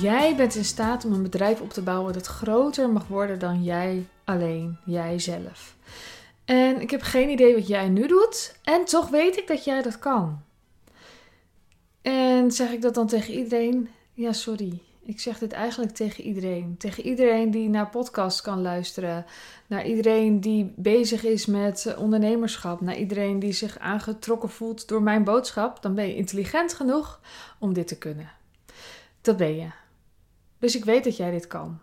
Jij bent in staat om een bedrijf op te bouwen dat groter mag worden dan jij alleen, jijzelf. En ik heb geen idee wat jij nu doet, en toch weet ik dat jij dat kan. En zeg ik dat dan tegen iedereen? Ja, sorry. Ik zeg dit eigenlijk tegen iedereen. Tegen iedereen die naar podcast kan luisteren. Naar iedereen die bezig is met ondernemerschap. Naar iedereen die zich aangetrokken voelt door mijn boodschap. Dan ben je intelligent genoeg om dit te kunnen. Dat ben je. Dus ik weet dat jij dit kan.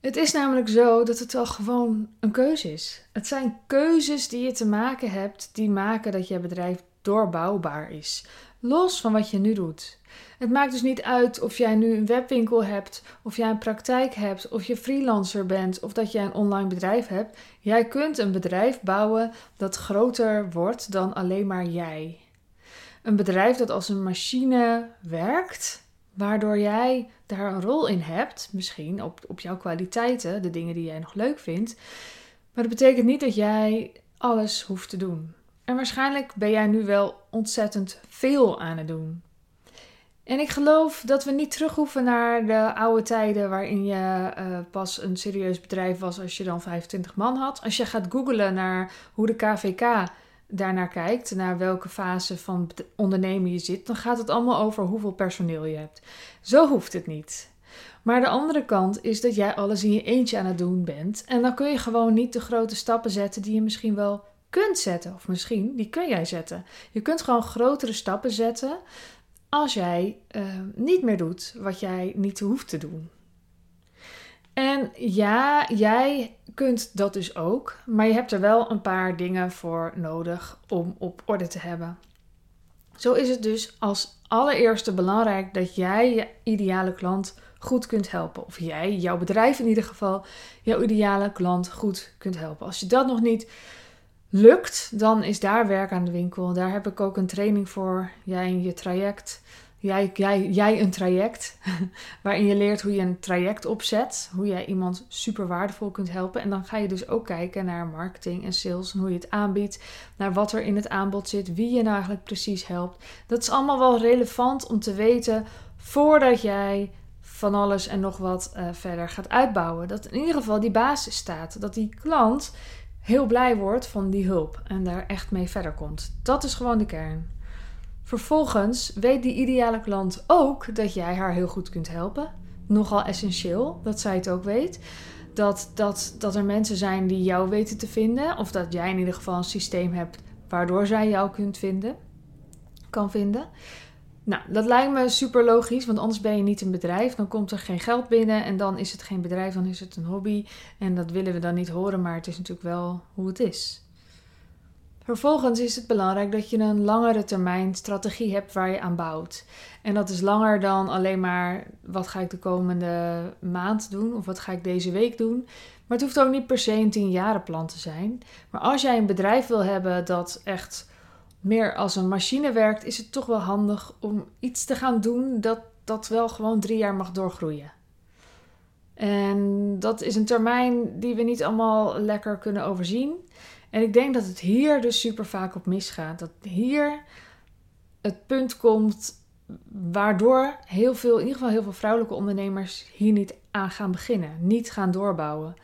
Het is namelijk zo dat het al gewoon een keuze is. Het zijn keuzes die je te maken hebt, die maken dat je bedrijf doorbouwbaar is. Los van wat je nu doet. Het maakt dus niet uit of jij nu een webwinkel hebt, of jij een praktijk hebt, of je freelancer bent, of dat jij een online bedrijf hebt. Jij kunt een bedrijf bouwen dat groter wordt dan alleen maar jij. Een bedrijf dat als een machine werkt, waardoor jij daar een rol in hebt, misschien op, op jouw kwaliteiten, de dingen die jij nog leuk vindt. Maar dat betekent niet dat jij alles hoeft te doen. En waarschijnlijk ben jij nu wel ontzettend veel aan het doen. En ik geloof dat we niet terug hoeven naar de oude tijden waarin je uh, pas een serieus bedrijf was als je dan 25 man had. Als je gaat googlen naar hoe de KVK daarnaar kijkt, naar welke fase van ondernemen je zit, dan gaat het allemaal over hoeveel personeel je hebt. Zo hoeft het niet. Maar de andere kant is dat jij alles in je eentje aan het doen bent. En dan kun je gewoon niet de grote stappen zetten die je misschien wel kunt zetten. Of misschien, die kun jij zetten. Je kunt gewoon grotere stappen zetten als jij uh, niet meer doet wat jij niet hoeft te doen. En ja, jij kunt dat dus ook, maar je hebt er wel een paar dingen voor nodig om op orde te hebben. Zo is het dus als allereerste belangrijk dat jij je ideale klant goed kunt helpen. Of jij, jouw bedrijf in ieder geval, jouw ideale klant goed kunt helpen. Als je dat nog niet lukt, dan is daar werk aan de winkel. Daar heb ik ook een training voor. Jij in je traject jij, jij, jij een traject waarin je leert hoe je een traject opzet, hoe jij iemand super waardevol kunt helpen. En dan ga je dus ook kijken naar marketing en sales en hoe je het aanbiedt, naar wat er in het aanbod zit, wie je nou eigenlijk precies helpt. Dat is allemaal wel relevant om te weten voordat jij van alles en nog wat uh, verder gaat uitbouwen. Dat in ieder geval die basis staat, dat die klant heel blij wordt van die hulp en daar echt mee verder komt. Dat is gewoon de kern. Vervolgens weet die ideale klant ook dat jij haar heel goed kunt helpen. Nogal essentieel dat zij het ook weet. Dat, dat, dat er mensen zijn die jou weten te vinden. Of dat jij in ieder geval een systeem hebt waardoor zij jou kunt vinden, kan vinden. Nou, dat lijkt me super logisch, want anders ben je niet een bedrijf. Dan komt er geen geld binnen en dan is het geen bedrijf, dan is het een hobby. En dat willen we dan niet horen, maar het is natuurlijk wel hoe het is. Vervolgens is het belangrijk dat je een langere termijn strategie hebt waar je aan bouwt. En dat is langer dan alleen maar wat ga ik de komende maand doen of wat ga ik deze week doen. Maar het hoeft ook niet per se een 10 plan te zijn. Maar als jij een bedrijf wil hebben dat echt meer als een machine werkt, is het toch wel handig om iets te gaan doen dat, dat wel gewoon drie jaar mag doorgroeien. En dat is een termijn die we niet allemaal lekker kunnen overzien. En ik denk dat het hier dus super vaak op misgaat. Dat hier het punt komt waardoor heel veel, in ieder geval heel veel vrouwelijke ondernemers hier niet aan gaan beginnen, niet gaan doorbouwen.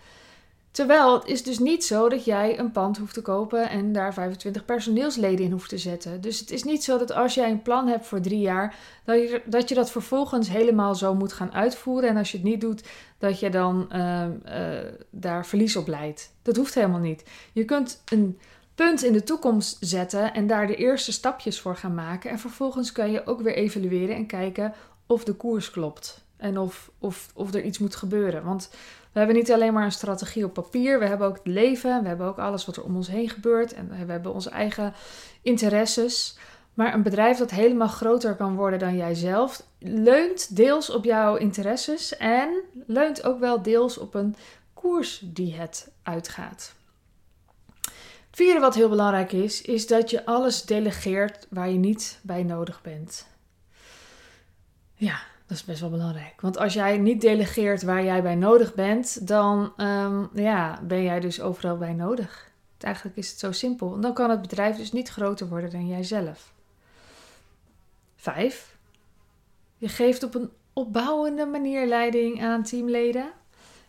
Terwijl het is dus niet zo dat jij een pand hoeft te kopen en daar 25 personeelsleden in hoeft te zetten. Dus het is niet zo dat als jij een plan hebt voor drie jaar, dat je dat, je dat vervolgens helemaal zo moet gaan uitvoeren. En als je het niet doet, dat je dan uh, uh, daar verlies op leidt. Dat hoeft helemaal niet. Je kunt een punt in de toekomst zetten en daar de eerste stapjes voor gaan maken. En vervolgens kan je ook weer evalueren en kijken of de koers klopt. En of, of, of er iets moet gebeuren. Want we hebben niet alleen maar een strategie op papier, we hebben ook het leven, we hebben ook alles wat er om ons heen gebeurt en we hebben onze eigen interesses. Maar een bedrijf dat helemaal groter kan worden dan jijzelf, leunt deels op jouw interesses en leunt ook wel deels op een koers die het uitgaat. Het vierde wat heel belangrijk is, is dat je alles delegeert waar je niet bij nodig bent. Ja, dat is best wel belangrijk. Want als jij niet delegeert waar jij bij nodig bent, dan um, ja, ben jij dus overal bij nodig. Eigenlijk is het zo simpel. Dan kan het bedrijf dus niet groter worden dan jijzelf. Vijf. Je geeft op een opbouwende manier leiding aan teamleden.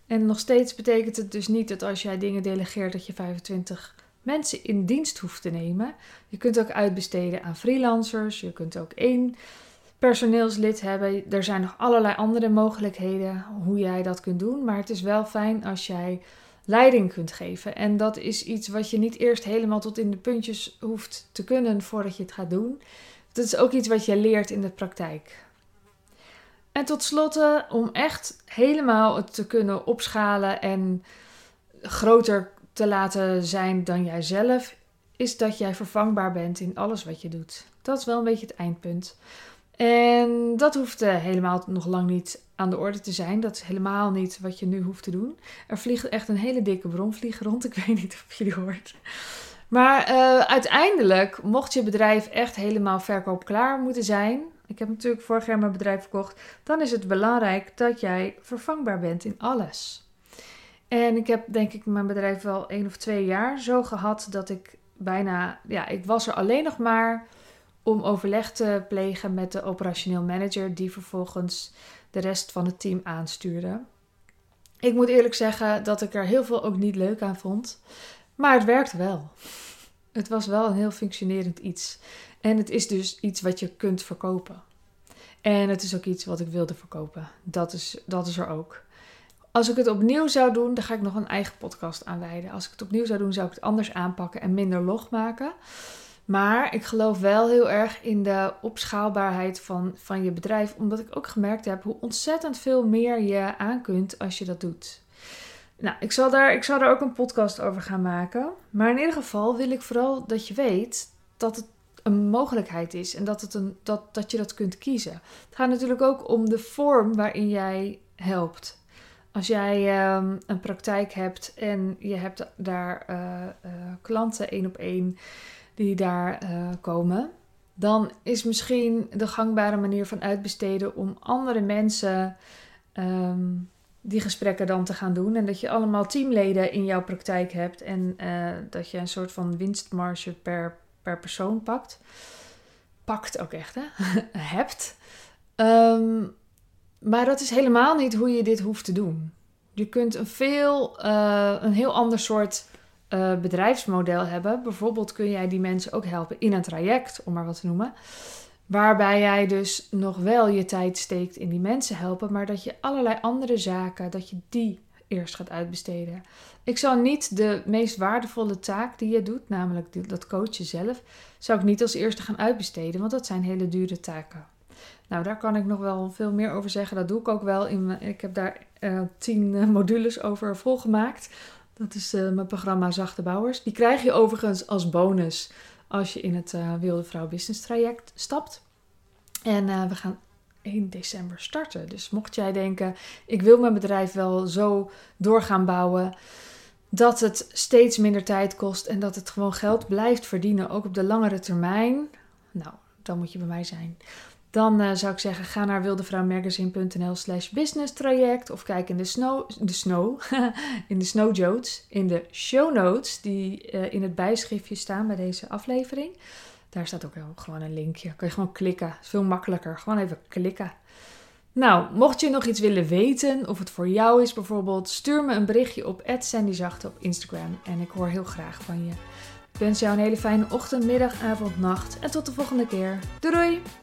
En nog steeds betekent het dus niet dat als jij dingen delegeert dat je 25 mensen in dienst hoeft te nemen. Je kunt ook uitbesteden aan freelancers. Je kunt ook één personeelslid hebben. Er zijn nog allerlei andere mogelijkheden hoe jij dat kunt doen. Maar het is wel fijn als jij leiding kunt geven. En dat is iets wat je niet eerst helemaal tot in de puntjes hoeft te kunnen voordat je het gaat doen. Dat is ook iets wat je leert in de praktijk. En tot slot, om echt helemaal het te kunnen opschalen en groter te laten zijn dan jijzelf, is dat jij vervangbaar bent in alles wat je doet. Dat is wel een beetje het eindpunt. En dat hoeft helemaal nog lang niet aan de orde te zijn. Dat is helemaal niet wat je nu hoeft te doen. Er vliegt echt een hele dikke bromvlieg rond. Ik weet niet of je die hoort. Maar uh, uiteindelijk, mocht je bedrijf echt helemaal verkoopklaar moeten zijn. Ik heb natuurlijk vorig jaar mijn bedrijf verkocht. Dan is het belangrijk dat jij vervangbaar bent in alles. En ik heb denk ik mijn bedrijf wel één of twee jaar zo gehad dat ik bijna, ja, ik was er alleen nog maar om overleg te plegen met de operationeel manager, die vervolgens de rest van het team aanstuurde. Ik moet eerlijk zeggen dat ik er heel veel ook niet leuk aan vond, maar het werkte wel. Het was wel een heel functionerend iets. En het is dus iets wat je kunt verkopen. En het is ook iets wat ik wilde verkopen. Dat is, dat is er ook. Als ik het opnieuw zou doen, dan ga ik nog een eigen podcast aanwijden. Als ik het opnieuw zou doen, zou ik het anders aanpakken en minder log maken. Maar ik geloof wel heel erg in de opschaalbaarheid van, van je bedrijf. Omdat ik ook gemerkt heb hoe ontzettend veel meer je aan kunt als je dat doet. Nou, ik zal, daar, ik zal daar ook een podcast over gaan maken. Maar in ieder geval wil ik vooral dat je weet dat het een mogelijkheid is en dat, het een, dat, dat je dat kunt kiezen. Het gaat natuurlijk ook om de vorm waarin jij helpt. Als jij ehm, een praktijk hebt en je hebt daar uh, uh, klanten één op één die daar uh, komen, dan is misschien de gangbare manier van uitbesteden om andere mensen um, die gesprekken dan te gaan doen. En dat je allemaal teamleden in jouw praktijk hebt en dat je een soort van winstmarge per, per persoon pakt. Pakt ook echt, hè? hebt. Um, maar dat is helemaal niet hoe je dit hoeft te doen. Je kunt een, veel, uh, een heel ander soort uh, bedrijfsmodel hebben. Bijvoorbeeld kun jij die mensen ook helpen in een traject, om maar wat te noemen. Waarbij jij dus nog wel je tijd steekt in die mensen helpen, maar dat je allerlei andere zaken, dat je die eerst gaat uitbesteden. Ik zou niet de meest waardevolle taak die je doet, namelijk dat coachen zelf, zou ik niet als eerste gaan uitbesteden, want dat zijn hele dure taken. Nou, daar kan ik nog wel veel meer over zeggen. Dat doe ik ook wel. In ik heb daar uh, tien uh, modules over volgemaakt. Dat is uh, mijn programma Zachte Bouwers. Die krijg je overigens als bonus als je in het Wilde Vrouw Business traject stapt. En we gaan 1 december starten. Dus mocht jij denken, ik wil mijn bedrijf wel zo door gaan bouwen dat het steeds minder tijd kost en dat het gewoon geld blijft verdienen, ook op de langere termijn. Nou, dan moet je bij mij zijn. Dan uh, zou ik zeggen, ga naar wildevrouwmagazine.nl slash business traject. Of kijk in de snow, de in de snow in de show notes die uh, in het bijschriftje staan bij deze aflevering. Daar staat ook gewoon een linkje. Kun je gewoon klikken. is veel makkelijker. Gewoon even klikken. Nou, mocht je nog iets willen weten, of het voor jou is bijvoorbeeld, stuur me een berichtje op @sandyzachte op Instagram en ik hoor heel graag van je. Ik wens jou een hele fijne ochtend, middag, avond, nacht en tot de volgende keer. Doei doei!